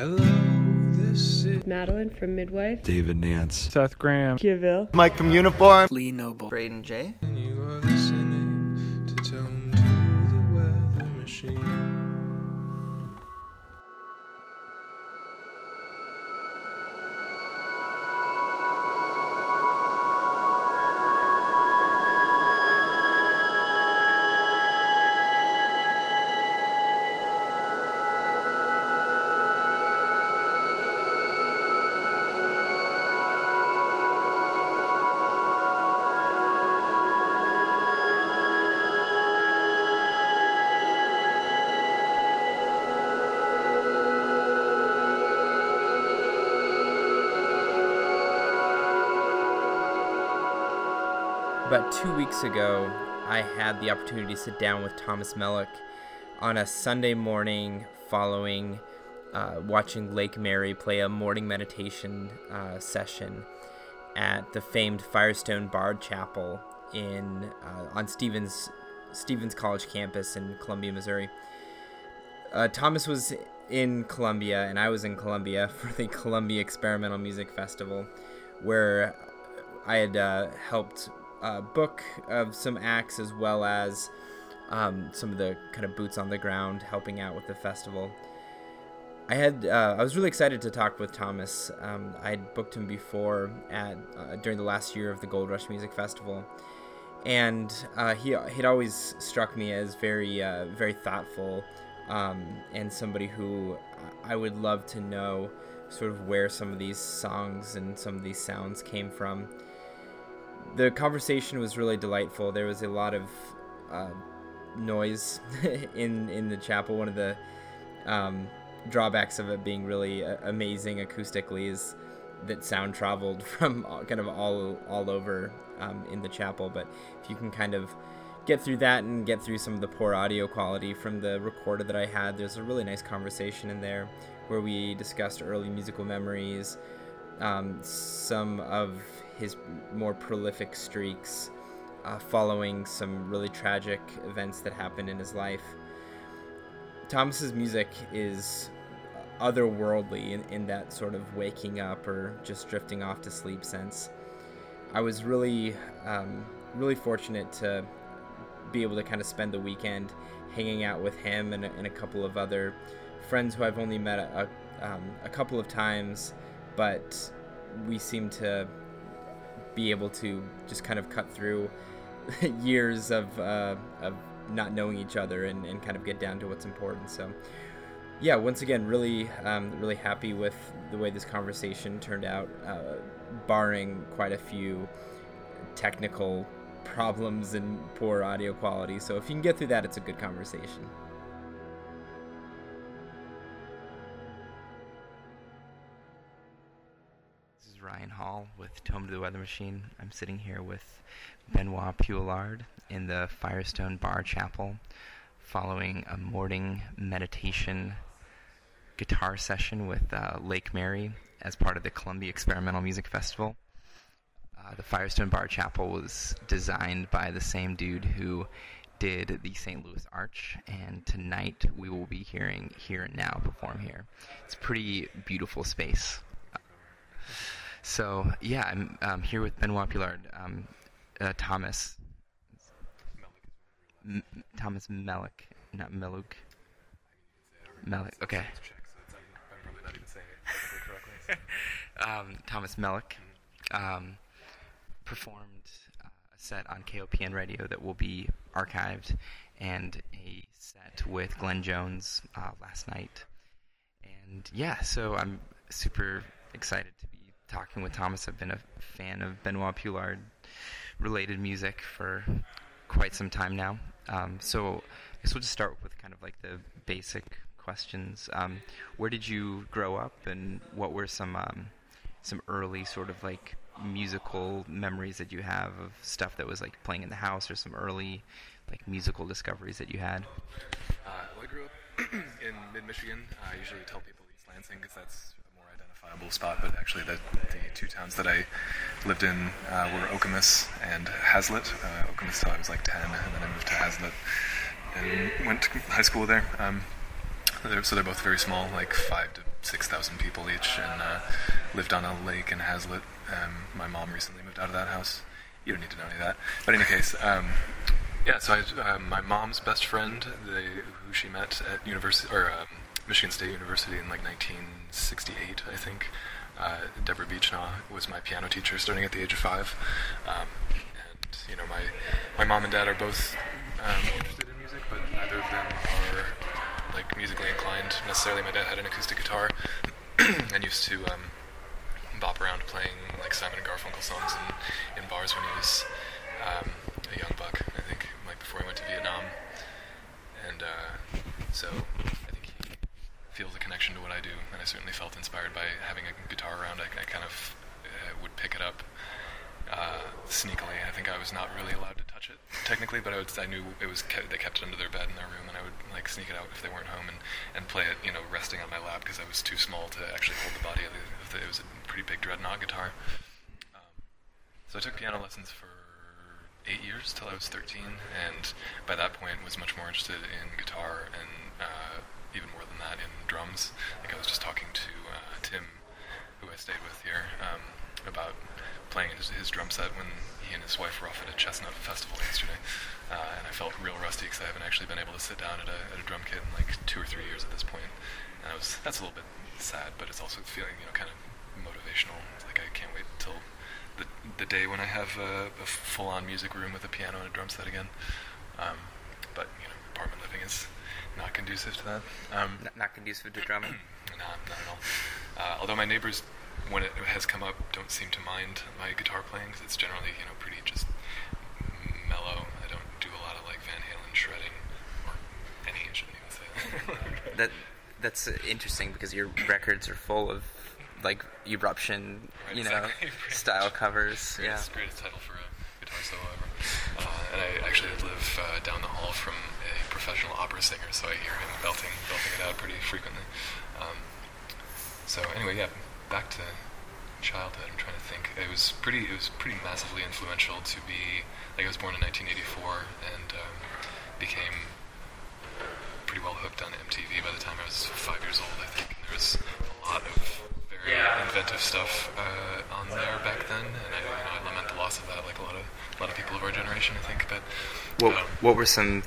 Hello, this is Madeline from Midwife. David Nance. Seth Graham. Kiville. Mike from Uniform. Lee Noble. Braden J. two weeks ago, I had the opportunity to sit down with Thomas Meluch on a Sunday morning following uh, watching Lake Mary play a morning meditation uh, session at the famed Firestone Barr Chapel in uh, on Stephens Stephens College campus in Columbia, Missouri. Uh, Thomas was in Columbia, and I was in Columbia for the Columbia Experimental Music Festival, where I had uh, helped uh, book of some acts as well as um, some of the kind of boots on the ground helping out with the festival. I had uh, I was really excited to talk with Thomas. Um, I had booked him before at uh, during the last year of the Gold Rush Music Festival, and uh, he he'd always struck me as very uh, very thoughtful um, and somebody who I would love to know sort of where some of these songs and some of these sounds came from the conversation was really delightful. There was a lot of uh, noise in in the chapel. One of the um, drawbacks of it being really uh, amazing acoustically is that sound traveled from all, kind of all all over um, in the chapel. But if you can kind of get through that and get through some of the poor audio quality from the recorder that I had, there's a really nice conversation in there where we discussed early musical memories, um, some of his more prolific streaks uh, following some really tragic events that happened in his life. Thomas's music is otherworldly in, in that sort of waking up or just drifting off to sleep sense. I was really, um, really fortunate to be able to kind of spend the weekend hanging out with him and, and a couple of other friends who I've only met a, a, um, a couple of times, but we seem to be able to just kind of cut through years of, uh, of not knowing each other and, and kind of get down to what's important. So, yeah, once again, really, um, really happy with the way this conversation turned out, uh, barring quite a few technical problems and poor audio quality. So, if you can get through that, it's a good conversation. Ryan Hall with Tome to the Weather Machine. I'm sitting here with Benoit Pioulard in the Firestone Barr Chapel following a morning meditation guitar session with uh, Lake Mary as part of the Columbia Experimental Music Festival. Uh, the Firestone Barr Chapel was designed by the same dude who did the St. Louis Arch, and tonight we will be hearing Here and Now perform here. It's a pretty beautiful space. So yeah, I'm um, here with Benoit Pioulard, um, uh, Thomas, M- Thomas Mellick, not Meluk. Mellick. Okay. um, Thomas Mellick um, performed uh, a set on KOPN radio that will be archived, and a set with Glenn Jones uh, last night. And yeah, so I'm super excited to be talking with Thomas. I've been a fan of Benoit Pioulard related music for quite some time now. Um, so I guess we'll just start with kind of like the basic questions. Um, where did you grow up, and what were some um, some early sort of like musical memories that you have of stuff that was like playing in the house, or some early like musical discoveries that you had? Uh, well, I grew up in mid Michigan. I usually tell people East Lansing because that's identifiable spot, but actually, the, the two towns that I lived in uh, were Okemos and Haslett. Uh, Okemos till I was like 10, and then I moved to Haslett and went to high school there. Um, They're, so they're both very small, like five to six thousand people each, and uh, lived on a lake in Haslett. Um, my mom recently moved out of that house. You don't need to know any of that. But in any case, um, yeah. So I, uh, my mom's best friend, they, who she met at university or um, Michigan State University in like 1968, I think. Uh, Deborah Beechnaw was my piano teacher starting at the age of five. Um, and you know, my my mom and dad are both um, interested in music, but neither of them are like musically inclined necessarily. My dad had an acoustic guitar and used to um, bop around playing like Simon and Garfunkel songs in, in bars when he was um, a young buck. I think like before he went to Vietnam, and uh, so feels the connection to what I do, and I certainly felt inspired by having a guitar around. I, I kind of uh, would pick it up uh, sneakily. I think I was not really allowed to touch it technically, but I, would, I knew it was kept, they kept it under their bed in their room, and I would like sneak it out if they weren't home and, and play it, you know, resting on my lap because I was too small to actually hold the body. Of the it was a pretty big dreadnought guitar. Um, so I took piano lessons for eight years till I was 13, and by that point was much more interested in guitar and uh, even more than that in drums. Like I was just talking to uh, Tim, who I stayed with here, um, about playing his, his drum set when he and his wife were off at a Chestnut Festival yesterday, uh, and I felt real rusty because I haven't actually been able to sit down at a, at a drum kit in like two or three years at this point. And I was that's a little bit sad, but it's also feeling you know kind of motivational. It's like I can't wait till the the day when I have a, a full-on music room with a piano and a drum set again. Um, but you know, apartment living is not conducive to that. Um, N- not conducive to drumming. no, not at all. Uh, although my neighbors, when it has come up, don't seem to mind my guitar playing because it's generally, you know, pretty just mellow. I don't do a lot of like Van Halen shredding or any. I shouldn't even say that. that that's interesting because your records are full of like eruption, Right, you know, exactly, style covers. Yeah. Greatest, greatest title for a guitar solo ever. Uh, and I actually live uh, down the hall from professional opera singer, so I hear him belting, belting it out pretty frequently. Um, so anyway, yeah, back to childhood. I'm trying to think. It was pretty. It was pretty massively influential to be. Like I was born in 1984 and um, became pretty well hooked on MTV by the time I was five years old. I think there was a lot of very inventive stuff uh, on there back then, and I, you know, I lament the loss of that, like a lot of a lot of people of our generation. I think, but What um, What were some?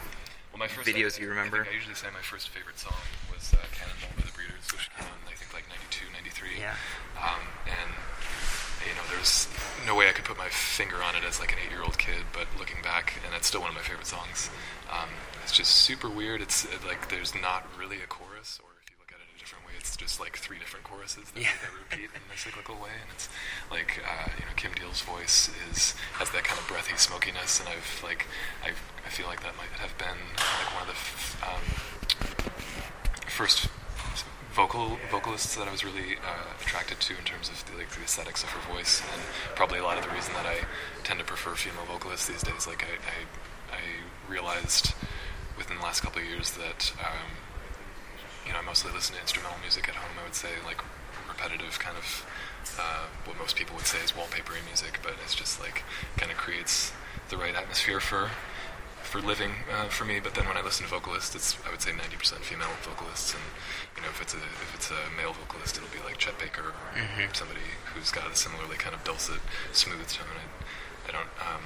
My first videos I, you I remember? think I usually say my first favorite song was uh, "Cannonball" by the Breeders, which came out in I think like '92, '93. Yeah. Um, and you know, there's no way I could put my finger on it as like an eight-year-old kid, but looking back, and it's still one of my favorite songs. Um, it's just super weird. It's like there's not really a chorus, or it's just like three different choruses that, Yeah. that repeat in a cyclical way, and it's like uh, you know, Kim Deal's voice is has that kind of breathy smokiness, and I've like I I feel like that might have been like one of the f- um, first vocal vocalists that I was really uh, attracted to in terms of the, like the aesthetics of her voice, and probably a lot of the reason that I tend to prefer female vocalists these days. Like I, I, I realized within the last couple of years that um, you know I mostly listen to instrumental music at home. I would say like repetitive kind of uh, what most people would say is wallpapery music, but it's just like kind of creates the right atmosphere for for living uh, for me. But then when I listen to vocalists, it's I would say 90% female vocalists, and you know if it's a if it's a male vocalist, it'll be like Chet Baker or somebody who's got a similarly kind of dulcet, smooth tone. I, I don't um,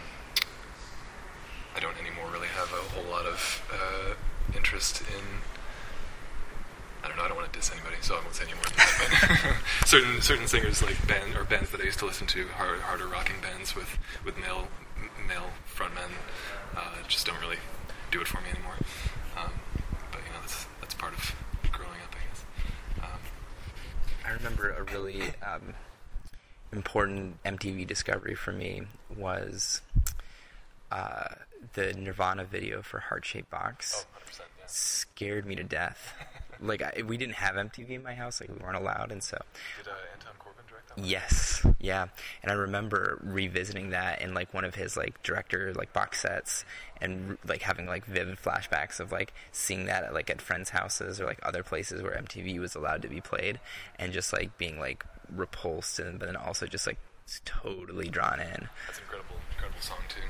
I don't anymore really have a whole lot of uh, interest in. I don't know. I don't want to diss anybody, so I won't say any more than that. But certain certain singers like band or bands that I used to listen to, hard, harder rocking bands with with male male frontmen, uh, just don't really do it for me anymore. Um, but you know, that's that's part of growing up, I guess. Um, I remember a really um, important MTV discovery for me was uh, the Nirvana video for Heart Shaped Box. 100%, yeah. Scared me to death. like I, we didn't have MTV in my house, like we weren't allowed, and so Did uh, Anton Corbijn direct that? one? Yes, yeah, and I remember revisiting that in like one of his like director like box sets, and like having like vivid flashbacks of like seeing that at, like at friends' houses or like other places where MTV was allowed to be played, and just like being like repulsed and but then also just like totally drawn in. That's an incredible, incredible song too.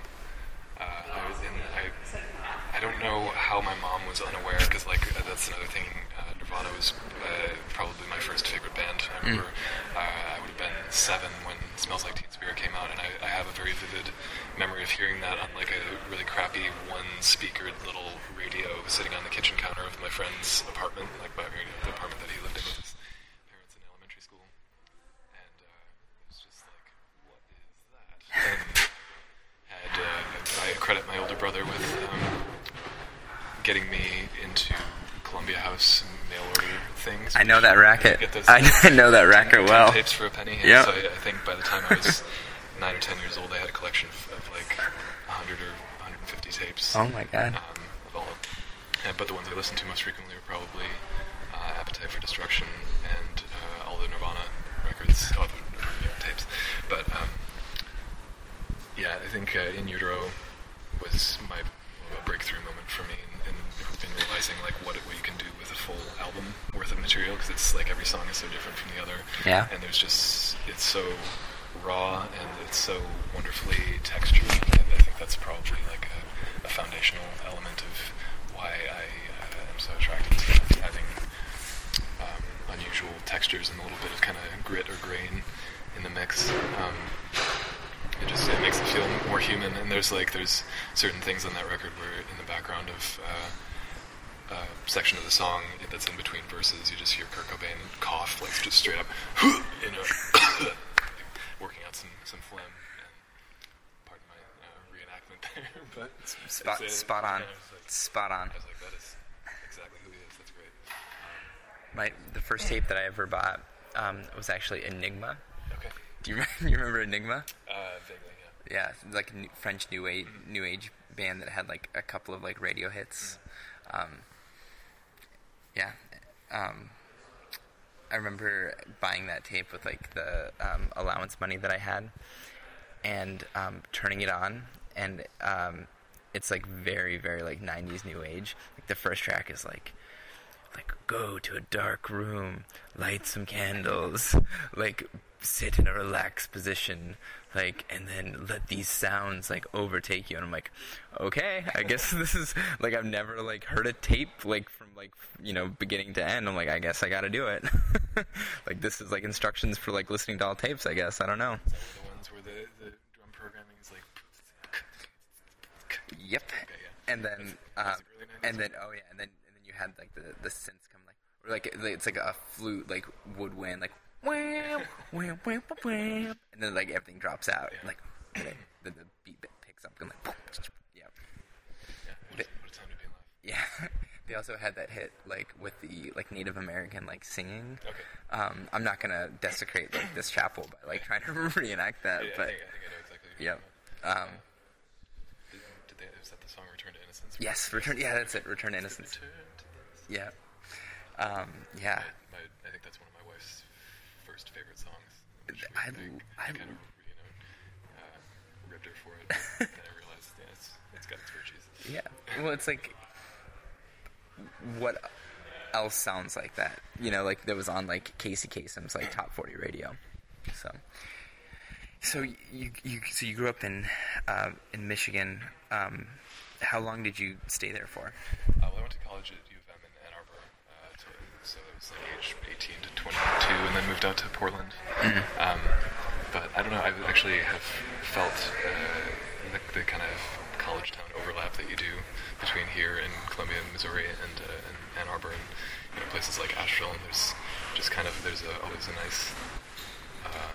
Uh, I, was in, I, I don't know how my mom was unaware because like uh, that's another thing uh, Nirvana was uh, probably my first favorite band. I remember uh, I would have been seven when Smells Like Teen Spirit came out, and I, I have a very vivid memory of hearing that on like a really crappy one-speakered little radio sitting on the kitchen counter of my friend's apartment, like my, you know, the apartment that he lived in with his parents in elementary school. And uh, it was just like, what is that? And had uh, I credit my older brother with um, getting me into Columbia House mail order things. I know that racket. Those- I know that racket well. Tapes for a penny. Yep. So I, I think by the time I was nine or ten years old, I had a collection of, of like 100 or 150 tapes. Oh my god. Um, of all but the ones I listened to most frequently were probably uh, Appetite for Destruction and uh, all the Nirvana records, all the Nirvana tapes. But um, yeah, I think uh, In Utero was my a breakthrough moment for me in, in, in realizing like what it, what you can do with a full album worth of material because it's like every song is so different from the other. Yeah. And there's just it's so raw and it's so wonderfully textured. And I think that's probably like a, a foundational element of why I uh, am so attracted to having um, unusual textures and a little bit of kind of grit or grain in the mix. Um, it just it makes it feel more human. And there's like there's certain things on that record where in the background of uh, uh, section of the song that's in between verses, you just hear Kurt Cobain cough like just straight up, you know, working out some some phlegm. And pardon my uh, reenactment there, but Spot, it's, uh, spot on. like- Spot on. I was like, that is exactly who he is. That's great. My the first tape that I ever bought um, was actually Enigma. Okay. Do you, remember, you remember Enigma? Uh, vaguely, yeah. Yeah, like a French new age new age band that had like a couple of like radio hits. Um, yeah, um, I remember buying that tape with like the um, allowance money that I had, and um, turning it on, and um, it's like very very like '90s new age. Like the first track is like like go to a dark room, light some candles, like sit in a relaxed position, like and then let these sounds like overtake you. And I'm like, okay, I guess this is like I've never like heard a tape like from like you know beginning to end. I'm like, I guess I got to do it. like this is like instructions for like listening to all tapes. I guess I don't know. The ones where the, the drum programming is like. Yep. Okay, yeah. And then, um, it really 90s? and then, oh yeah, and then, and then you had like the the synths come like, or like it's like a flute, like woodwind, like wham, wham, wham, wham, and then like everything drops out, Yeah. like then the, the beat bit picks up, and like, yeah, Yeah, what a, what a time to be alive. yeah. They also had that hit like with the like Native American like singing. Okay. Um, I'm not gonna desecrate like this chapel by like trying to reenact that, Yeah, I, but think, I think I know exactly. yeah. Um. Did, did they, is that the song Return to Innocence? yes, return. Yeah, that's it. Return to Innocence. Return to Innocence. Yeah. Um, yeah. My, I think that's one my first favorite songs. which I- think I- kind of, you know, uh, ribbed her for it. and I realized, yeah, it's, it's got its virtues. Yeah. Well, it's like what else sounds like that? You know, like that was on like Casey Kasem's like top 40 radio. So So you you so you grew up in uh, in Michigan. Um, how long did you stay there for? Uh, well, I went to college at U of M in Ann Arbor, uh, to, so it was like age 18 to 22, and then moved out to Portland. Um, but I don't know, I actually have felt uh, the, the kind of college town overlap that you do between here in Columbia, Missouri, and, uh, and Ann Arbor, and you know, places like Asheville. And there's just kind of there's a, always a nice uh,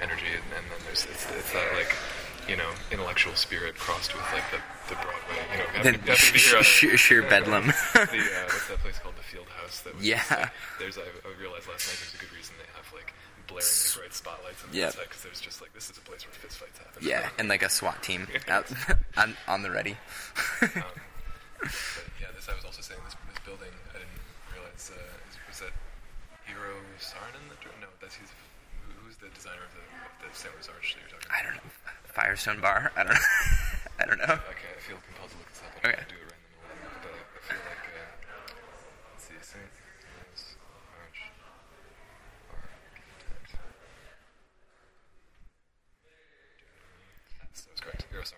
energy, and, and then there's it's, it's that like you know intellectual spirit crossed with like the, the Broadway. You know, Then having- having to be here on a- sheer, bedlam. the uh, what's that place called? The Field House. That was just, Yeah. like, there's I, I realized last night there's a good reason they have like blaringly bright spotlights on the Yeah. inside because there's just like this is a place where fist fights happen. yeah, and like a SWAT team out on, on the ready. Um, but yeah, this I was also saying this, this building. I didn't realize uh, is, was that Saarinen that drew? No, that's he's who's the designer of the, of the. Louis Arch that you're talking about? I don't know. Firestone Barr. I don't know. I don't know. Okay, I feel compelled to look this up. I Okay. do it right in the middle of it, but I, feel like uh, let's see, St. Louis Arch Architect. That correct.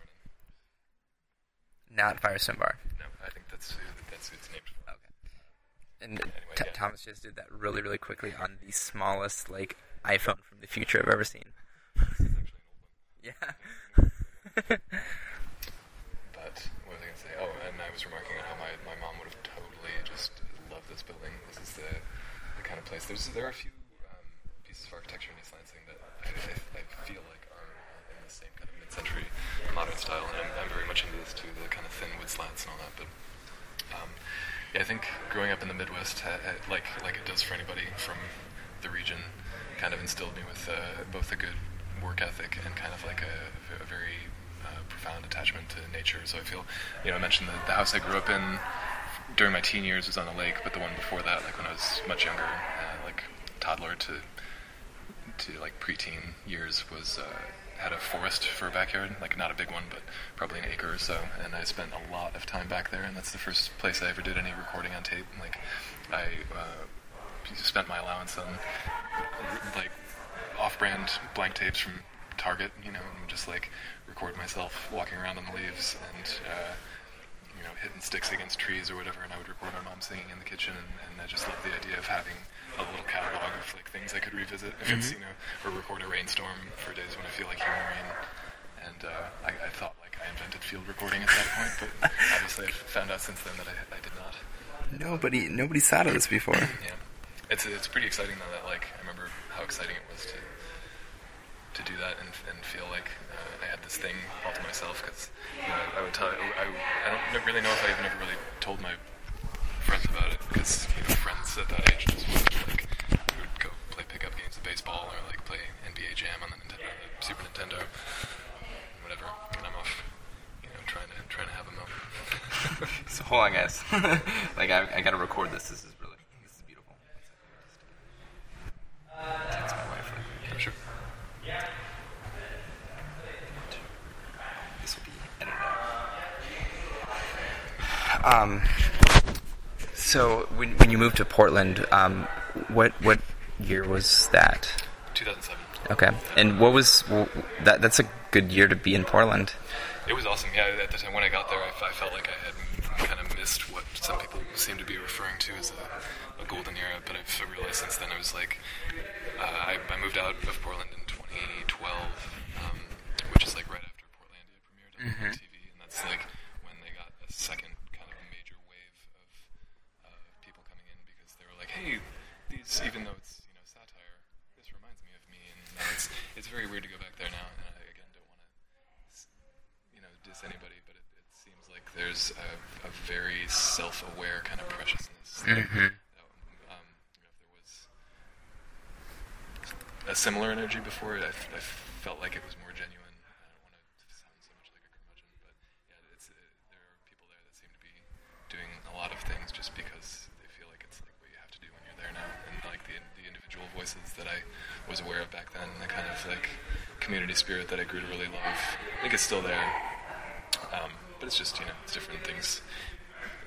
Not Firestone Bar. No, I think that's who, that's it's named for. Okay. And Anyway, T- yeah. Thomas just did that really, really quickly on the smallest like iPhone from the future I've ever seen. Yeah. But what was I going to say? Oh, and I was remarking on how my, my mom would have totally just loved this building. This is the, the kind of place. There's there are a few um, pieces of architecture in East Lansing that I, I, I feel like are in the same kind of mid-century modern style, and I'm, I'm very much into this too, the kind of thin wood slats and all that. But um, yeah, I think growing up in the Midwest, ha, ha, like like it does for anybody from the region, kind of instilled me with uh, both a good work ethic and kind of like a, a very uh, profound attachment to nature. So I feel, you know, I mentioned the, the house I grew up in during my teen years was on a lake, but the one before that, like when I was much younger, uh, like toddler to to like preteen years, was uh, had a forest for a backyard, like not a big one, but probably an acre or so. And I spent a lot of time back there, and that's the first place I ever did any recording on tape. Like I uh, spent my allowance on like off-brand blank tapes from Target, you know, and just like record myself walking around on the leaves and uh, you know hitting sticks against trees or whatever, and I would record my mom singing in the kitchen, and, and I just love the idea of having a little catalog of like things I could revisit if it's you know, or record a rainstorm for days when I feel like hearing rain. And uh, I, I thought like I invented field recording at that point, but obviously I've found out since then that I, I did not. Nobody, nobody's thought of this before. Yeah, it's it's pretty exciting though. That like I remember how exciting it was to to do that and, and feel like uh, I had this thing all to myself because you know, I would tell I, I don't really know if I even ever really told my friends about it because you know friends at that age just to, like we would go play pickup games of baseball or like play NBA Jam on the, Nintendo, the Super Nintendo, whatever. And I'm off, you know, trying to trying to have a moment. So hold on, guys. like I, I gotta record this. This is beautiful. Text my wife. I'm sure. This will be edited out. Um. So when when you moved to Portland, um, what what year was that? 2007. Okay, and what was that? That's a good year to be in Portland. It was awesome. Yeah, at the time when I got there, I felt like I had kind of missed what some people seem to be referring to as a, a golden era. But I've realized since then, I was like, uh, I, I moved out of Portland in 2012, um, which is like right after Portlandia premiered on TV, and that's like when they got a second kind of major wave of uh, people coming in because they were like, hey, these even though it's you know satire, this reminds me of me, and it's it's very weird to go back there now, and I again don't want to you know, diss anybody, but it, it seems like there's a, a very self-aware kind of preciousness. that, Mhm. um, you know, if there was a similar energy before, I felt like it was more genuine. I don't want to sound so much like a curmudgeon, but yeah, it's, uh, there are people there that seem to be doing a lot of things just because they feel like it's like what you have to do when you're there now, and like the the individual voices that I was aware of back then, the kind of like community spirit that I grew to really love. I think it's still there, um, but it's just you know it's different things.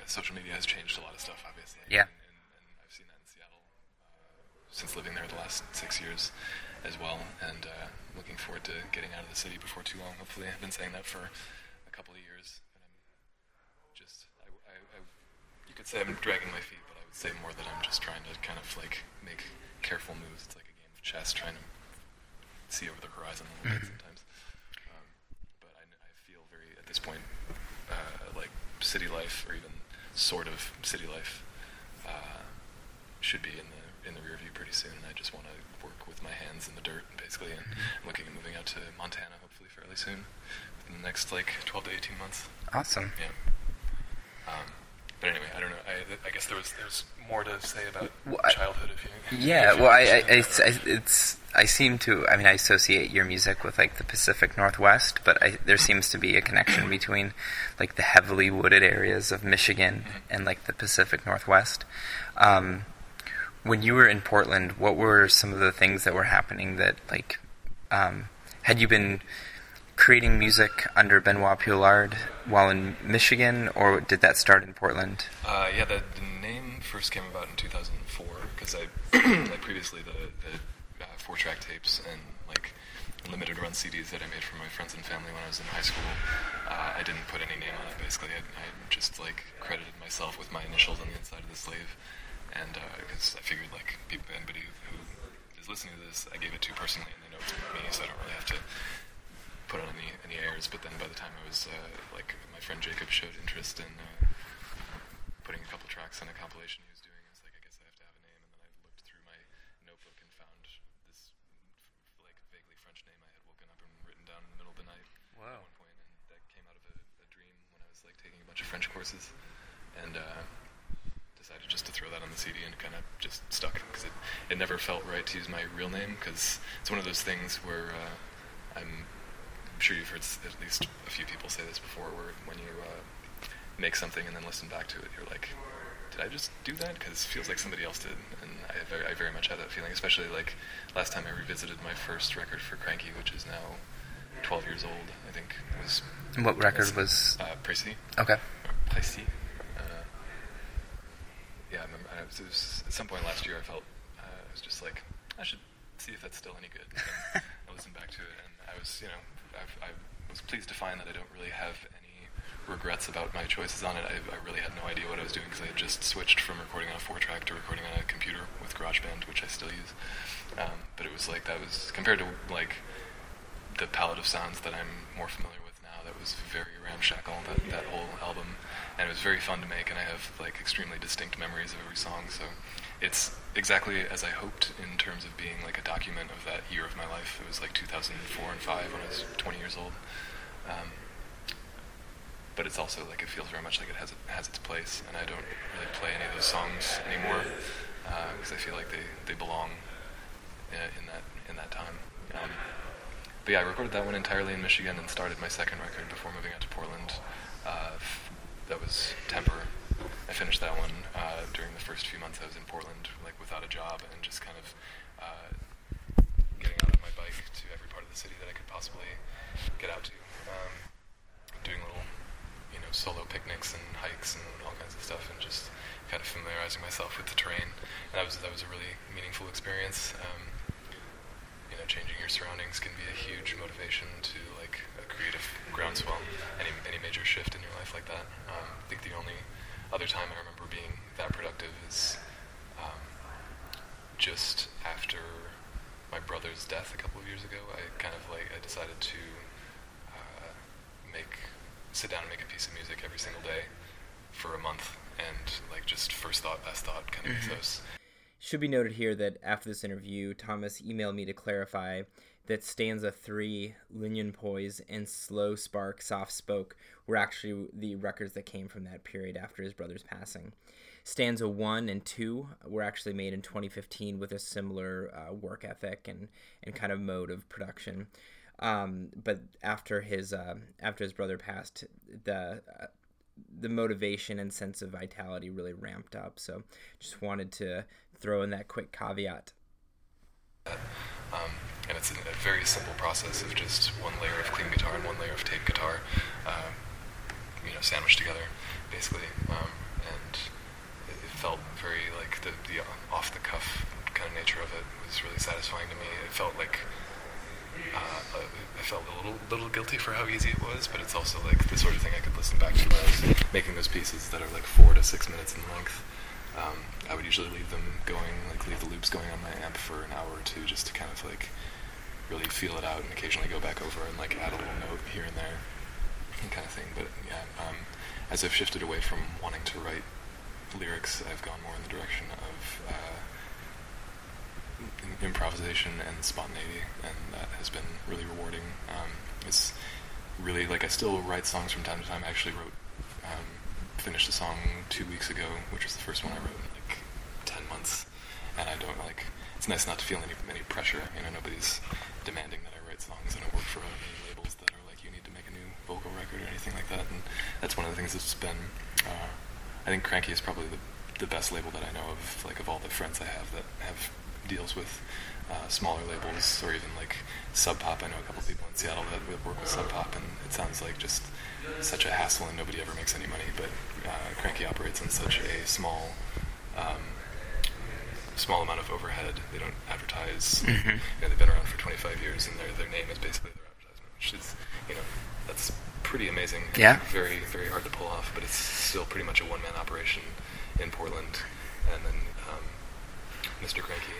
Social media has changed a lot of stuff, obviously. Yeah. And, and, and I've seen that in Seattle uh, since living there the last six years as well, and uh, looking forward to getting out of the city before too long. Hopefully, I've been saying that for a couple of years, and I'm just I, I, I you could say I'm dragging my feet, but I would say more that I'm just trying to kind of like make careful moves. It's like a game of chess, trying to see over the horizon a little bit sometimes. Um, but I, I feel very at this point uh, like city life, or even sort of city life, uh, should be in the in the rear view pretty soon. And I just want to work with my hands in the dirt, basically, and I'm looking at moving out to Montana hopefully fairly soon, within the next like 12 to 18 months. Awesome. Yeah. Um, but anyway, I don't know. I, I guess there was there's more to say about Well, childhood. If you, Yeah, if you well, I, I, I. It's, I seem to, I mean, I associate your music with like the Pacific Northwest, but I, there seems to be a connection between like the heavily wooded areas of Michigan and like the Pacific Northwest. Um, when you were in Portland, what were some of the things that were happening that like, um, had you been creating music under Benoit Pioulard while in Michigan, or did that start in Portland? Uh, yeah, the, the name first came about in 2004 because I, like previously the, the uh, four track tapes and like limited run CDs that I made for my friends and family when I was in high school. Uh, I didn't put any name on it. Basically, I, I just like credited myself with my initials on the inside of the sleeve, and because I figured like people, anybody who is listening to this, I gave it to personally, and they know it's me, so I don't really have to put on any any airs. But then by the time I was uh, like, my friend Jacob showed interest in uh, putting a couple tracks on a compilation he was doing. I was like, I guess I have to have a name, and then I looked through my notebook and found this like vaguely French name I had woken up and written down in the middle of the night Wow. at one point, and that came out of a, a dream when I was like taking a bunch of French courses, and uh, decided just to throw that on the CD, and kind of just stuck because it it never felt right to use my real name because it's one of those things where uh, I'm sure you've heard at least a few people say this before, where when you uh, make something and then listen back to it, you're like, did I just do that? Because it feels like somebody else did, and I very, I very much had that feeling. Especially like last time I revisited my first record for Kranky, which is now 12 years old. I think was And what record was? uh, Précis. Okay. Précis. Uh, yeah, I remember, I was, was at some point last year I felt uh, I was just like I should see if that's still any good. I listened back to it, and I was you know I've, I was pleased to find that I don't really have any regrets about my choices on it. I, I really had no idea what I was doing because I had just switched from recording on a four track to recording on a computer with GarageBand, which I still use. Um, but it was like that was compared to like the palette of sounds that I'm more familiar with now. That was very ramshackle. That that whole album, and it was very fun to make. And I have like extremely distinct memories of every song. So it's exactly as I hoped in terms of being like a document of that year of my life. It was like 2004 and five when I was 20 years old. Um, but it's also like it feels very much like it has has its place, and I don't really play any of those songs anymore because I feel like they, they belong in, in that in that time. Um, but yeah, I recorded that one entirely in Michigan and started my second record before moving out to Portland. Uh, f- that was Temper. I finished that one uh, during the first few months I was in Portland, like without a job and just kind of uh, getting out on my bike to every part of the city that I could possibly get out to. Um, doing little, you know, solo picnics and hikes and all kinds of stuff, and just kind of familiarizing myself with the terrain. And that was that was a really meaningful experience. Um, you know, changing your surroundings can be a huge motivation to like a creative groundswell. Any any major shift in your life like that. Um, I think the only other time I remember being that productive is um, just after my brother's death a couple of years ago. I kind of like I decided to uh, make sit down and make a piece of music every single day for a month, and like just first thought, best thought kind of ethos. Should be noted here that after this interview, Thomas emailed me to clarify that stanza 3, Lignin Poise, and Slow Spark, Soft Spoke were actually the records that came from that period after his brother's passing. Stanza 1 and 2 were actually made in 2015 with a similar uh, work ethic and, and kind of mode of production. Um, but after his uh, after his brother passed, the uh, the motivation and sense of vitality really ramped up. So just wanted to throw in that quick caveat. Um, and it's a, very simple process of just one layer of clean guitar and one layer of tape guitar, uh, you know, sandwiched together, basically. Um, and it, felt very like the, the off the cuff kind of nature of it was really satisfying to me. It felt like uh, I felt a little little guilty for how easy it was, but it's also like the sort of thing I could listen back to when I was making those pieces that are like four to six minutes in length. Um, I would usually leave them going, like leave the loops going on my amp for an hour or two, just to kind of like really feel it out, and occasionally go back over and like add a little note here and there, kind of thing. But yeah, um, as I've shifted away from wanting to write lyrics, I've gone more in the direction of uh, improvisation and spontaneity, and that has been really rewarding. Um, it's really like I still write songs from time to time. I actually wrote, um, finished a song two weeks ago, which was the first one I wrote in like ten months, and I don't like. It's nice not to feel any any pressure. You know, nobody's demanding that I write songs. and it work for any labels that are like you need to make a new vocal record or anything like that. And that's one of the things that's been. Uh, I think Kranky is probably the the best label that I know of, like of all the friends I have that have deals with uh, smaller labels or even like Sub Pop. I know a couple people in Seattle that work with Sub Pop, and it sounds like just such a hassle, and nobody ever makes any money. But uh, Kranky operates on such a small. Um, small amount of overhead. They don't advertise. You know, they've been around for 25 years, and their their name is basically their advertisement, which is you know that's pretty amazing. Yeah. Very very hard to pull off, but it's still pretty much a one man operation in Portland. And then Mr. Cranky,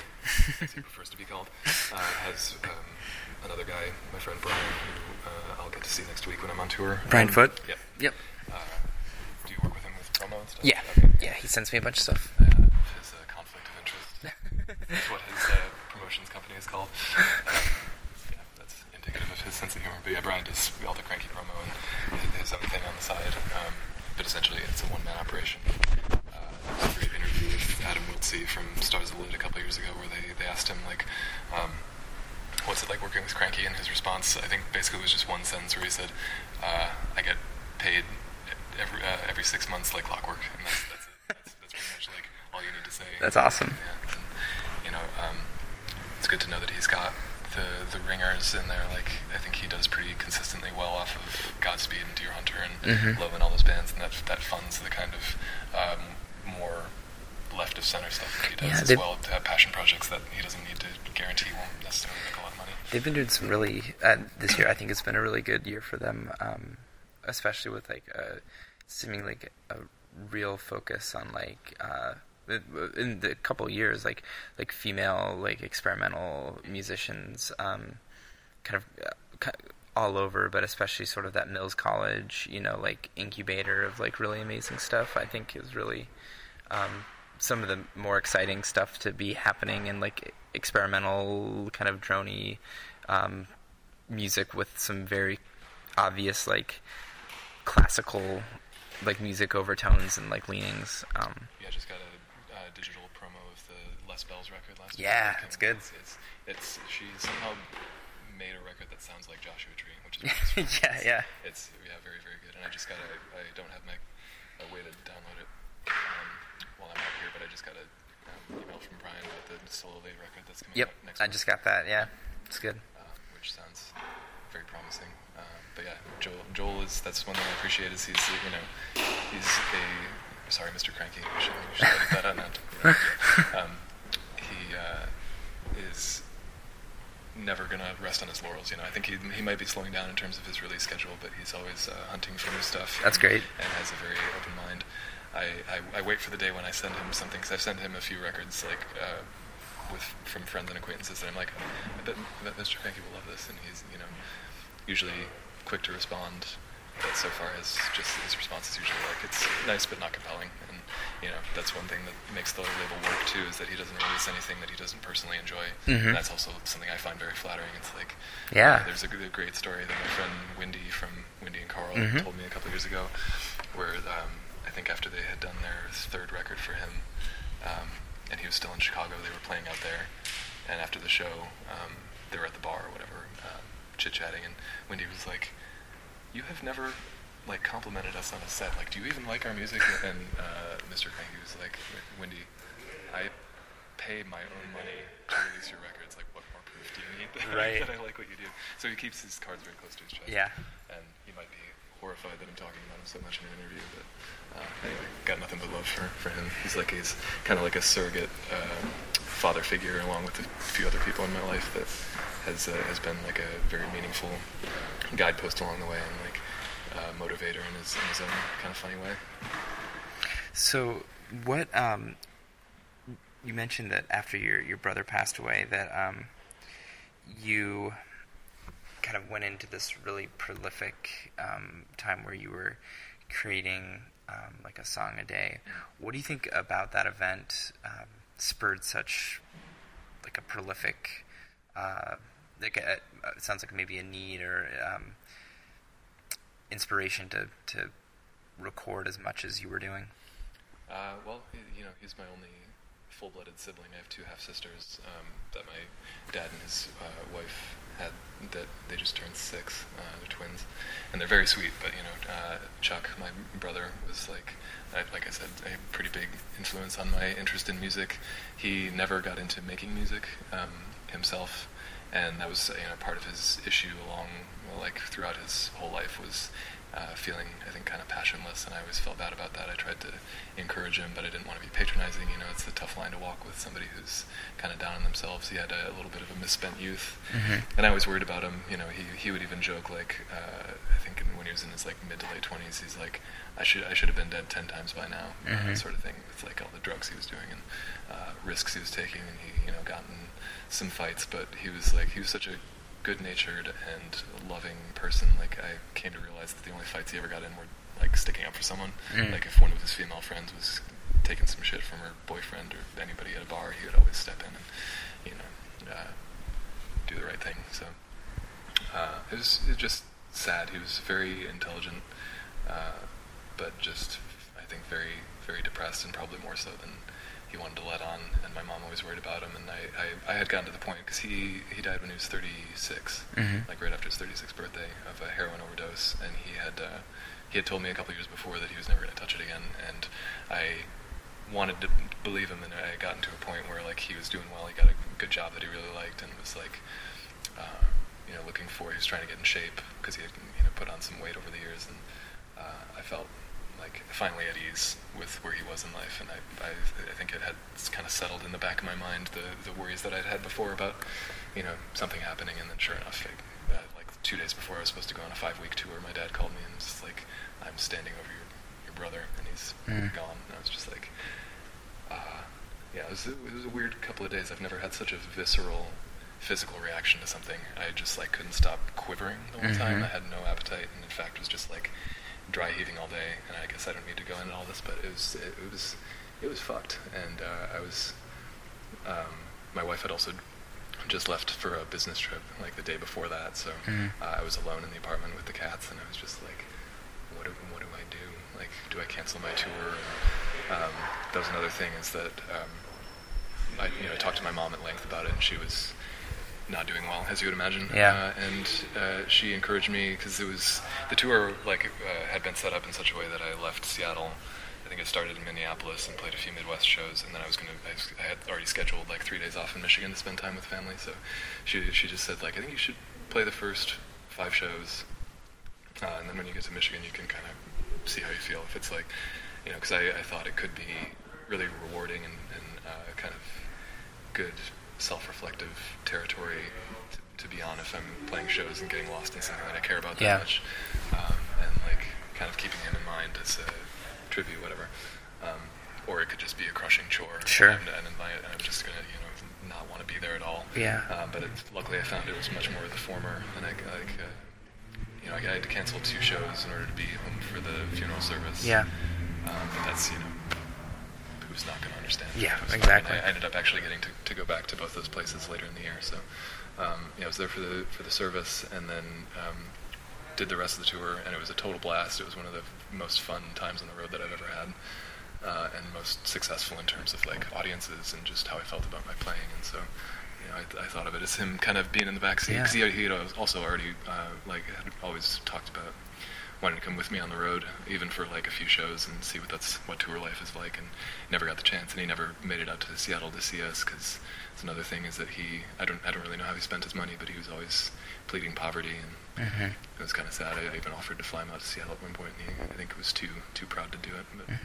as he prefers to be called, uh, has um, another guy, my friend Brian, who uh, I'll get to see next week when I'm on tour. Brian Um, Foote? Yep. Yep. Uh, do you work with him with promo and stuff? Yeah. Okay. Yeah, he sends me a bunch of stuff. Uh, his uh, conflict of interest. That's what his uh, promotions company is called. Uh, yeah, that's indicative of his sense of humor. But yeah, Brian does all the Kranky promo and his, own thing on the side. Um, but essentially, it's a one-man operation. Uh, there was a great interview with Adam Wiltzie from Stars of Lid a couple years ago, where they, they asked him like, um, "What's it like working with Kranky?" And his response, I think, basically was just one sentence where he said, uh, "I get paid every uh, every six months like clockwork," and that's that's, it. that's that's pretty much like all you need to say. That's awesome. Yeah, and, you know, um, it's good to know that he's got the the ringers in there. Like I think he does pretty consistently well off of Godspeed and Deerhunter and Mhm. Love and all those bands, and that that funds the kind of um, more left of center stuff that he does Yeah, as well. To have passion projects that he doesn't need to guarantee won't necessarily make a lot of money. They've been doing some really uh, this year. I think it's been a really good year for them, um, especially with like a seeming like a real focus on like uh, in the couple years, like like female like experimental musicians, um, kind of. Uh, all over, but especially sort of that Mills College, you know, like incubator of like really amazing stuff. I think is really um, some of the more exciting stuff to be happening in like experimental kind of drony um, music with some very obvious like classical like music overtones and like leanings. Um, Yeah, just got a uh, digital promo of the Les Bells record last week. Yeah, it's good. It's, it's, it's she somehow made a record that sounds like Joshua Tree, which is which Yeah, it's, yeah. It's yeah, very very good. And I just got a I don't have my a way to download it um, while I'm out here, but I just got a um, email from Brian about the solo late record that's coming yep, next I just got that. Yeah, it's good. uh, which sounds very promising. Um, but yeah, Joel Joel is that's one thing I appreciate is he's you know he's a sorry Mr. Cranky. We should, we should edit that out. Um, he uh, is never gonna rest on his laurels. You know, I think he he might be slowing down in terms of his release schedule, but he's always uh, hunting for new stuff. That's and, great. And has a very open mind. I, I, I wait for the day when I send him something because I've sent him a few records like uh, with from friends and acquaintances and I'm like, I bet, I bet Mr. Cranky will love this, and he's you know usually quick to respond. But so far, his just his response is usually like it's nice but not compelling, and you know that's one thing that makes the label work too is that he doesn't release anything that he doesn't personally enjoy, Mhm. and that's also something I find very flattering. It's like Yeah. uh, there's a great story that my friend Windy from Windy and Carl Mhm. told me a couple years ago, where um, I think after they had done their third record for him, um, and he was still in Chicago, they were playing out there, and after the show, um, they were at the bar or whatever, um, chit chatting, and Windy was like, "You have never." Like complimented us on a set. Like, do you even like our music? And uh, Mr. Cranky was like, "Windy, I pay my own money to release your records. Like, what more proof do you need that, Right. that I like what you do? So he keeps his cards very close to his chest. Yeah. And he might be horrified that I'm talking about him so much in an interview, but uh, anyway, got nothing but love for, for him. He's like he's kind of like a surrogate uh, father figure, along with a few other people in my life that has uh, has been like a very meaningful guidepost along the way and like uh, motivator in his in his own kind of funny way. So, what um, you mentioned that after your your brother passed away, that um, you kind of went into this really prolific um, time where you were creating um, like a song a day. What do you think about that event? Um, spurred such like a prolific, uh, like a, it sounds like maybe a need or um, inspiration to to record as much as you were doing. Uh, well, you know, he's my only full-blooded sibling. I have two half sisters um, that my dad and his uh, wife had. That they just turned six. Uh, they're twins, and they're very sweet. But you know, uh, Chuck, my brother, was like, I, like I said, a pretty big influence on my interest in music. He never got into making music um, himself, and that was you know part of his issue along like throughout his whole life was uh, feeling, I think, kind of passionless, and I always felt bad about that. I tried to encourage him, but I didn't want to be patronizing. You know, it's a tough line to walk with somebody who's kind of down on themselves. He had a, a little bit of a misspent youth, Mhm. and I was worried about him. You know, he he would even joke like, uh, I think when he was in his like mid to late twenties, he's like, I should I should have been dead ten times by now, uh, Mhm. sort of thing. With like all the drugs he was doing and uh, risks he was taking, and he you know gotten some fights, but he was like he was such a good-natured and loving person. Like I came to realize that the only fights he ever got in were like sticking up for someone. Mm. Like if one of his female friends was taking some shit from her boyfriend or anybody at a bar, he would always step in and you know uh, do the right thing. So uh, it was it just sad. He was very intelligent, uh, but just I think very very depressed and probably more so than he wanted to let on. And my mom always worried about him. And I I, I had gotten to the point because he he died when he was 36, Mhm. like right after his 36th birthday of a heroin overdose, and he had. Uh, he had told me a couple years before that he was never going to touch it again, and I wanted to believe him, and I had gotten to a point where like he was doing well. He got a good job that he really liked, and was like, uh, you know, looking for. He was trying to get in shape because he had you know put on some weight over the years, and uh, I felt like finally at ease with where he was in life, and I I, I think it had kind of settled in the back of my mind the the worries that I'd had before about you know something happening, and then sure enough, it, uh, like two days before I was supposed to go on a five week tour, my dad called me and was just like, I'm standing over your your brother, and he's Mm. gone, and I was just like. Uh, yeah, it was, it was a weird couple of days. I've never had such a visceral physical reaction to something. I just like couldn't stop quivering the whole time. Mhm. I had no appetite, and in fact was just like dry heaving all day. And I guess I don't need to go into all this, but it was it, it was it was fucked. And uh, I was um, my wife had also just left for a business trip like the day before that, so Mhm. uh, I was alone in the apartment with the cats, and I was just like, what do, what do I do? Like, do I cancel my tour? And, um, that was another thing is that um, I, you know, I talked to my mom at length about it, and she was not doing well, as you would imagine. Yeah. Uh, and uh, she encouraged me because it was the tour like uh, had been set up in such a way that I left Seattle. I think it started in Minneapolis and played a few Midwest shows, and then I was gonna. I, I had already scheduled like three days off in Michigan to spend time with family. So she she just said like I think you should play the first five shows, uh, and then when you get to Michigan, you can kind of see how you feel. If it's like, you know, because I, I thought it could be really rewarding and, and uh, kind of good self-reflective territory to, to be on if I'm playing shows and getting lost in something that I care about that Yeah. much, um, and like kind of keeping him in mind as a tribute, whatever. Um, or it could just be a crushing chore. Sure. And, and, I, and I'm just gonna, you know, not want to be there at all. Yeah. Um, but it, luckily, I found it was much more the former, and I like. Uh, you know, I had to cancel two shows in order to be home for the funeral service. Yeah. Um, but that's, you know, who's not going to understand? Yeah, exactly. I, I ended up actually getting to, to go back to both those places later in the year. So, um, yeah, I was there for the for the service, and then um, did the rest of the tour, and it was a total blast. It was one of the most fun times on the road that I've ever had, uh, and most successful in terms of like audiences and just how I felt about my playing. And so, you know, I, I thought of it as him kind of being in the backseat because Yeah. he, also already uh, like had always talked about wanting to come with me on the road, even for like a few shows and see what that's what tour life is like, and never got the chance, and he never made it out to Seattle to see us because it's another thing is that he I don't I don't really know how he spent his money, but he was always pleading poverty, and Mhm. it was kind of sad. I, I even offered to fly him out to Seattle at one point, and he I think he was too too proud to do it, but. Mhm.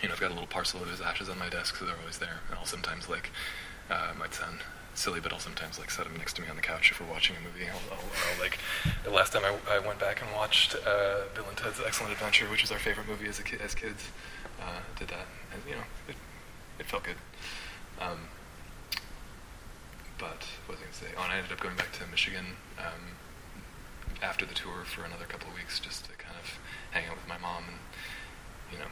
You know, I've got a little parcel of his ashes on my desk, so they're always there. And I'll sometimes like, uh, might sound silly, but I'll sometimes like set him next to me on the couch if we're watching a movie. I'll, I'll, I'll like, the last time I, I went back and watched uh, Bill and Ted's Excellent Adventure, which was our favorite movie as a kid, as kids, uh, did that, and you know, it, it felt good. Um, but what was I going to say? Oh, and I ended up going back to Michigan um, after the tour for another couple of weeks just to kind of hang out with my mom and you know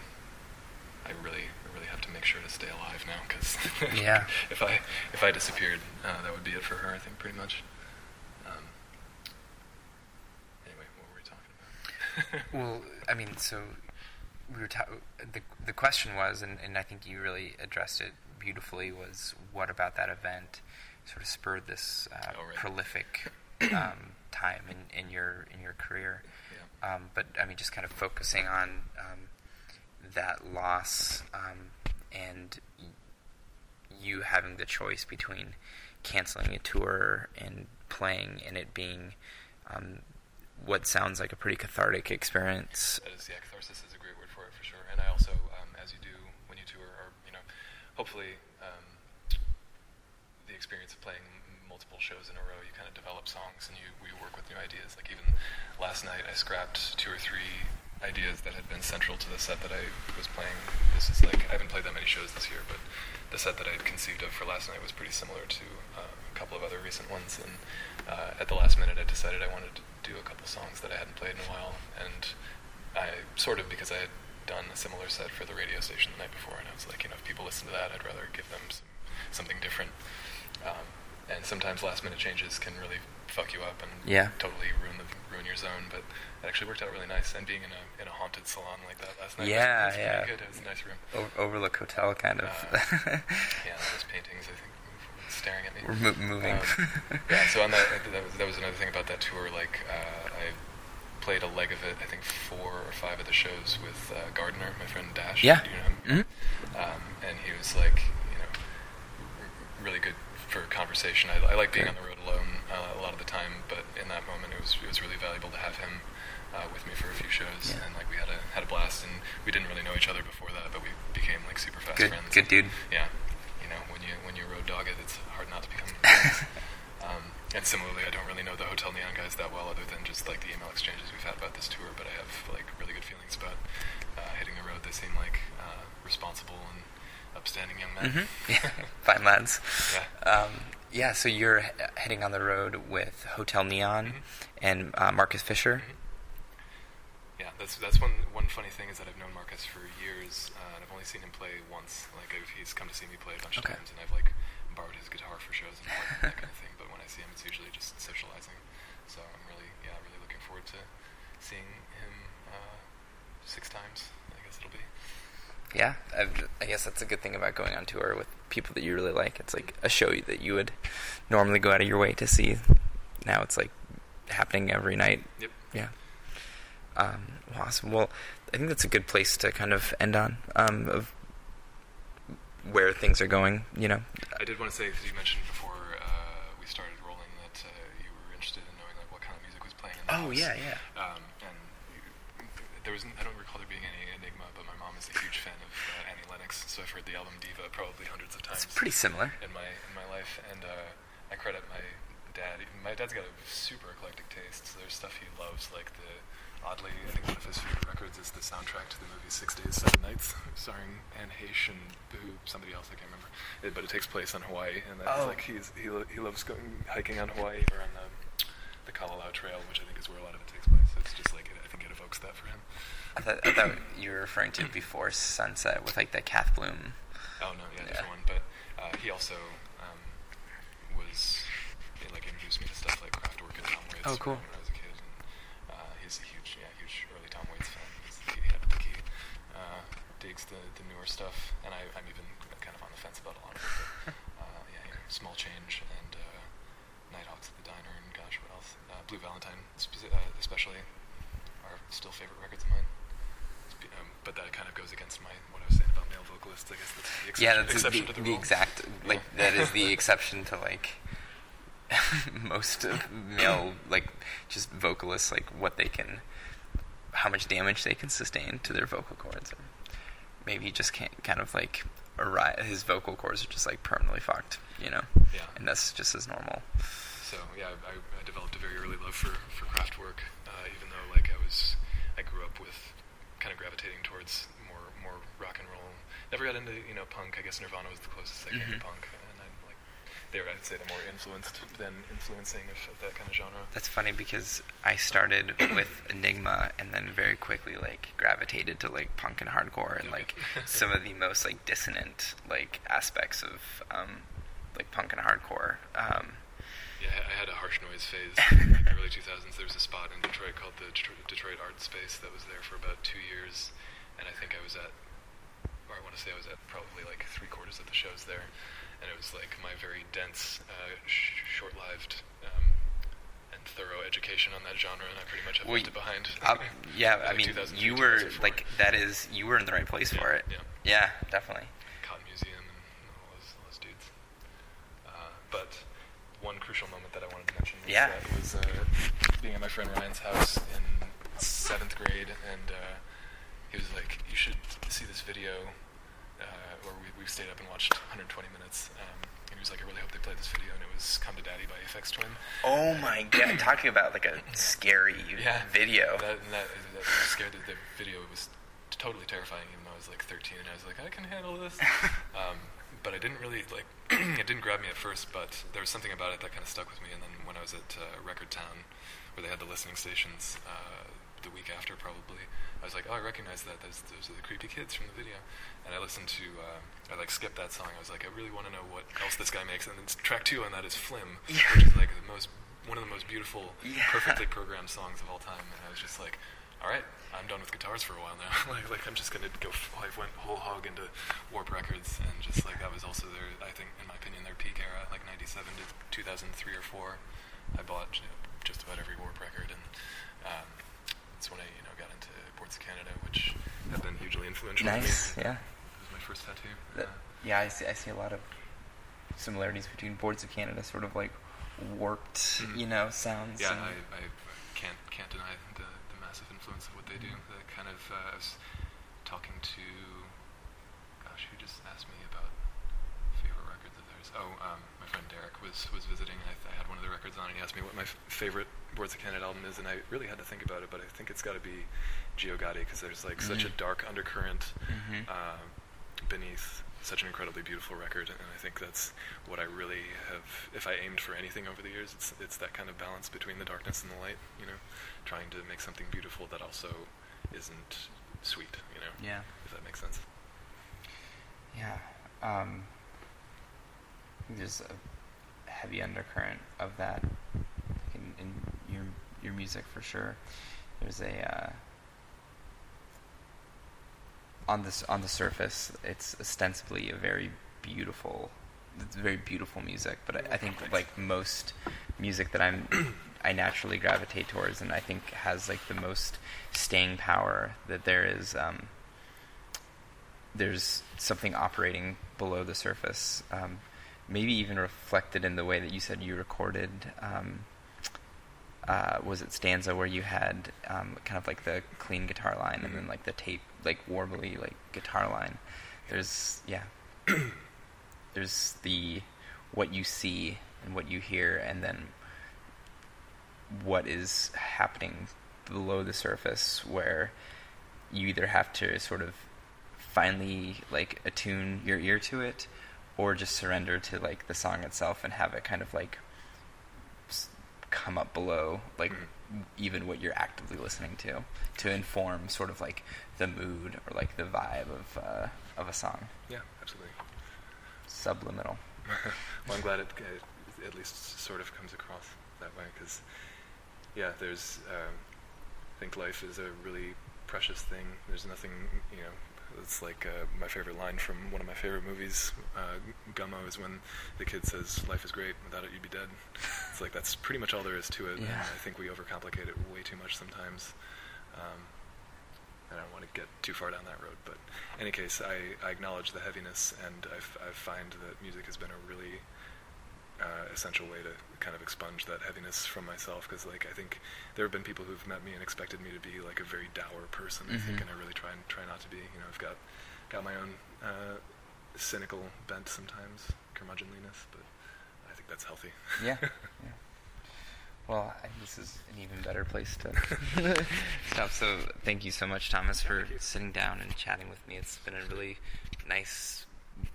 I really I really have to make sure to stay alive now because Yeah. if I if I disappeared uh, that would be it for her I think pretty much um, anyway what were we talking about Well, I mean, so we were ta- the the question was, and, and I think you really addressed it beautifully. Was what about that event sort of spurred this uh, Oh, right. prolific um, time in, in your in your career? yeah Um, but I mean, just kind of focusing on um, that loss um, and you having the choice between canceling a tour and playing, and it being um, what sounds like a pretty cathartic experience. That is, yeah, catharsis is a great word for it for sure. And I also, um, as you do when you tour, or you know, hopefully, um, the experience of playing multiple shows in a row, you kind of develop songs and you we work with new ideas. Like even last night, I scrapped two or three ideas that had been central to the set that I was playing. This is like I haven't played that many shows this year, but the set that I had conceived of for last night was pretty similar to uh, a couple of other recent ones. And uh, at the last minute, I decided I wanted to do a couple songs that I hadn't played in a while, and I sort of because I had done a similar set for the radio station the night before, and I was like, you know, if people listen to that, I'd rather give them some, something different. Um, and sometimes last minute changes can really fuck you up and Yeah. totally ruin the ruin your zone. But it actually worked out really nice. And being in a in a haunted salon like that last night, Yeah, was, was yeah. good. It was a nice room. O- Overlook Hotel, kind of. Yeah, those paintings, I think, staring at me. We're mo- moving. Um, yeah, so on that, that was, that was another thing about that tour. Like, uh, I played a leg of it. I think four or five of the shows with uh, Gardner, my friend Dash. Yeah. You know him? Mhm. Um, and he was like, you know, really good for conversation. I, I like being on the road alone uh, a lot of the time, but in that moment, it was it was really valuable to have him uh, with me for a few shows, Yeah. and like we had a had a blast. And we didn't really know each other before that, but we became like super fast good, friends. good dude. Yeah, you know, when you when you road dog it, it's hard not to become friends. um, and similarly, I don't really know the Hotel Neon guys that well, other than just like the email exchanges we've had about this tour. But I have like really good feelings about uh, hitting the road. They seem like uh, responsible and upstanding young men. hmm Yeah, fine lads. Yeah. Um, yeah, so you're he- heading on the road with Hotel Neon Mhm. and uh, Marcus Fischer. Mhm. Yeah, that's that's one one funny thing is that I've known Marcus for years, uh, and I've only seen him play once. Like I've, he's come to see me play a bunch Okay. of times, and I've like borrowed his guitar for shows and that kind of thing. But when I see him, it's usually just socializing. So I'm really, yeah, really looking forward to seeing him uh, six times. I guess it'll be. Yeah, I, I guess that's a good thing about going on tour with people that you really like. It's like a show that you would normally go out of your way to see. Now it's like happening every night. Yep. Yeah. Um, well, awesome. Well, I think that's a good place to kind of end on um, of where things are going. You know. I did want to say, because you mentioned before uh, we started rolling, that uh, you were interested in knowing like what kind of music was playing in the Oh house. yeah, yeah. Um, and there was, I don't recall there being any Enigma, a huge fan of uh, Annie Lennox, so I've heard the album Diva probably hundreds of times It's pretty similar. in my in my life. And uh, I credit my dad. My dad's got a super eclectic taste. So there's stuff he loves, like the oddly, I think one of his favorite records is the soundtrack to the movie Six Days, Seven Nights, starring Anne Heche and who somebody else I can't remember. It, but it takes place on Hawaii, and that's Oh. like he's he lo- he loves going hiking on Hawaii or on the the Kalalau Trail, which I think is where a lot of it takes place. It's just like it, I think it evokes that for him. I thought, I thought you were referring to before sunset with like the Kath Bloom. Oh no, yeah, Yeah. different one. But uh, he also um, was he, like introduced me to stuff like Kraftwerk and Tom Waits. Oh, cool. When I was a kid, and uh, he's a huge, yeah, huge early Tom Waits fan. He's the key, head of the key. Uh, digs the, the newer stuff, and I, I'm even kind of on the fence about a lot of it. But, uh, yeah, you know, small change and uh, Nighthawks at the Diner, and gosh, what else? Uh, Blue Valentine, speci- uh, especially, are still favorite records of mine. But that kind of goes against my what I was saying about male vocalists. I guess that's the exception, yeah, that's exception the, to the, the exact like Yeah. that is the exception to like most of male like just vocalists like what they can how much damage they can sustain to their vocal cords or maybe he just can't kind of like arri- his vocal cords are just like permanently fucked you know Yeah. and that's just as normal So yeah, I, I developed a very early love for for Kraftwerk, uh, even though like I was, I grew up with kind of gravitating towards more more rock and roll. Never got into you know punk. I guess Nirvana was the closest I came Mhm. to punk, and I'm like, they were I'd say they're more influenced than influencing of, of that kind of genre. That's funny because I started with Enigma and then very quickly like gravitated to like punk and hardcore and like some of the most like dissonant like aspects of um, like punk and hardcore. Um, Yeah, I had a harsh noise phase in like, the early 2000s. There was a spot in Detroit called the Detroit, Detroit Art Space that was there for about two years, and I think I was at, or I want to say I was at probably like three quarters of the shows there, and it was like my very dense, uh, sh- short-lived, um, and thorough education on that genre, and I pretty much have Well, left it behind. uh, yeah, I mean you were like that is you were in the right place for it. yeah. Yeah, definitely. Cotton Museum and all those, all those dudes. Uh, but one crucial moment that I wanted to mention was Yeah. That was uh, being at my friend Ryan's house in seventh grade, and uh, he was like, "You should see this video." Uh, where we, we stayed up and watched 120 minutes. Um, and he was like, "I really hope they play this video." And it was "Come to Daddy" by Aphex Twin. Oh my god! Talking about like a scary video. That, that, that scared the, the video was totally terrifying, even though I was like 13 and I was like, I can handle this. um, but I didn't really like. it didn't grab me at first, but there was something about it that kind of stuck with me. And then when I was at uh, Record Town, where they had the listening stations, uh, the week after probably, I was like, oh, I recognize that. Those, those are the creepy kids from the video. And I listened to, uh, I like skipped that song. I was like, I really want to know what else this guy makes. And then track two on that is Flim, Yeah. which is like the most, one of the most beautiful, Yeah. perfectly programmed songs of all time. And I was just like, all right, I'm done with guitars for a while now. like, like I'm just gonna go. f- I went whole hog into Warp Records, and just like that was also their, I think, in my opinion, their peak era, like '97 to 2003 or four. I bought you know, just about every Warp record, and um, that's when I, you know, got into Boards of Canada, which have been hugely influential. Nice. To me. Yeah. It was my first tattoo. That- Uh, yeah, I see. I see a lot of similarities between Boards of Canada, sort of like warped, Mhm. you know, sounds. Yeah, I, I can't can't deny the, the massive influence of what they do. The kind of uh, I was talking to, gosh, who just asked me about favorite records of theirs? Oh, um, my friend Derek was was visiting. I, I had one of the records on, and he asked me what my f- favorite Boards of Canada album is, and I really had to think about it. But I think it's got to be Geogaddi because there's like such a dark undercurrent Mhm. uh, beneath such an incredibly beautiful record, and I think that's what I really have. If I aimed for anything over the years, it's it's that kind of balance between the darkness and the light. You know, trying to make something beautiful that also isn't sweet. You know, Yeah. if that makes sense. Yeah. Um, there's a heavy undercurrent of that in, in your your music for sure. There's a uh, on this on the surface, it's ostensibly a very beautiful, it's very beautiful music. But I, I think like most music that I'm, I naturally gravitate towards, and I think has like the most staying power. That there is. Um, there's something operating below the surface. Um, maybe even reflected in the way that you said you recorded. Um, uh, was it stanza where you had um, kind of like the clean guitar line and then like the tape, like warbly like guitar line? There's yeah. there's the what you see and what you hear, and then what is happening below the surface, where you either have to sort of finally like attune your ear to it or just surrender to like the song itself and have it kind of like come up below like Mhm. even what you're actively listening to to inform sort of like the mood or like the vibe of uh, of a song Yeah, absolutely. subliminal well, I'm glad it, uh at least sort of comes across that way because, yeah, there's. Um, I think life is a really precious thing. There's nothing, you know. It's like uh, my favorite line from one of my favorite movies, uh, Gummo, is when the kid says, "Life is great. Without it, you'd be dead." It's like that's pretty much all there is to it. and Yeah. I think we overcomplicate it way too much sometimes. Um, I don't want to get too far down that road, but in any case, I, I acknowledge the heaviness, and I, f- I find that music has been a really uh, essential way to kind of expunge that heaviness from myself. Because like I think there have been people who've met me and expected me to be like a very dour person. I think, Mhm. and I really try and try not to be. You know, I've got got my own uh, cynical bent sometimes, curmudgeonliness, but I think that's healthy. yeah yeah well I, this is an even better place to stop so thank you so much thomas for sitting down and chatting with me it's been a really nice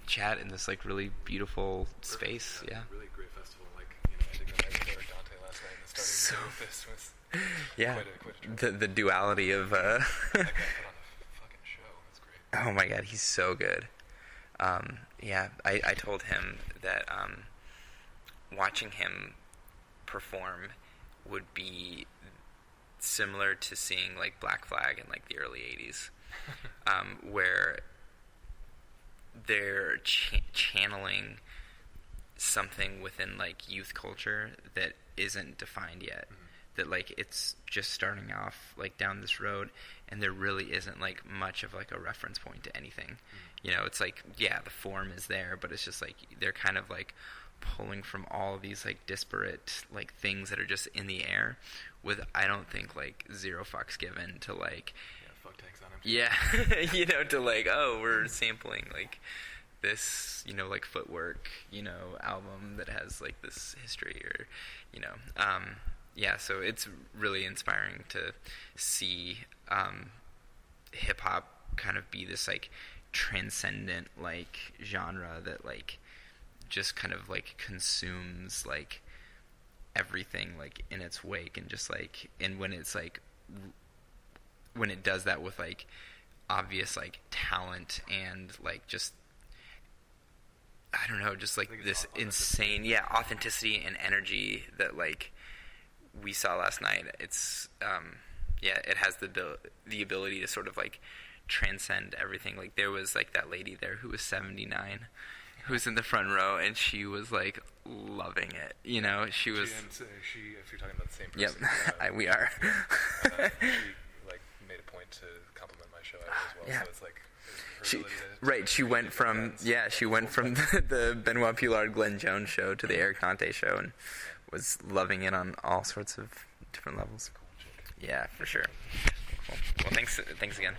chat in this like really beautiful space yeah Really great festival. Like you know, the night Dante last night and starting So- this was yeah quite a, quite a trip. the the duality of uh that guy put on a fucking show. That's great. oh my god he's so good um yeah i i told him that um watching him perform would be similar to seeing like black flag in like the early 80s um where they're ch- channeling something within like youth culture that isn't defined yet. Mm-hmm. That like it's just starting off like down this road and there really isn't like much of like a reference point to anything. Mm-hmm. You know it's like yeah the form is there but it's just like they're kind of like pulling from all these like disparate like things that are just in the air with I don't think like zero fucks given to like Yeah, fuck tanks on yeah, you know, to like, oh, we're sampling like this, you know, like footwork, you know, album that has like this history or, you know, um, yeah. So it's really inspiring to see um, hip hop kind of be this like transcendent like genre that like just kind of like consumes like everything like in its wake and just like and when it's like when it does that with like obvious like talent and like just I don't know, just like this insane, yeah, authenticity and energy that like we saw last night. It's um yeah, it has the the ability to sort of like transcend everything. Like there was like that lady there who was 79 who was in the front row and she was like loving it. You know, she was She, and, she, if you're talking about the same Yep, person, I, we are. uh, she like made a point to compliment my show as ah, well. Yeah. So it's like She, right, she went from friends. yeah, she went from the, the Benoit Pioulard Glenn Jones show to the Eric Conte show and was loving it on all sorts of different levels. Yeah, for sure. Cool. Well, thanks, thanks again.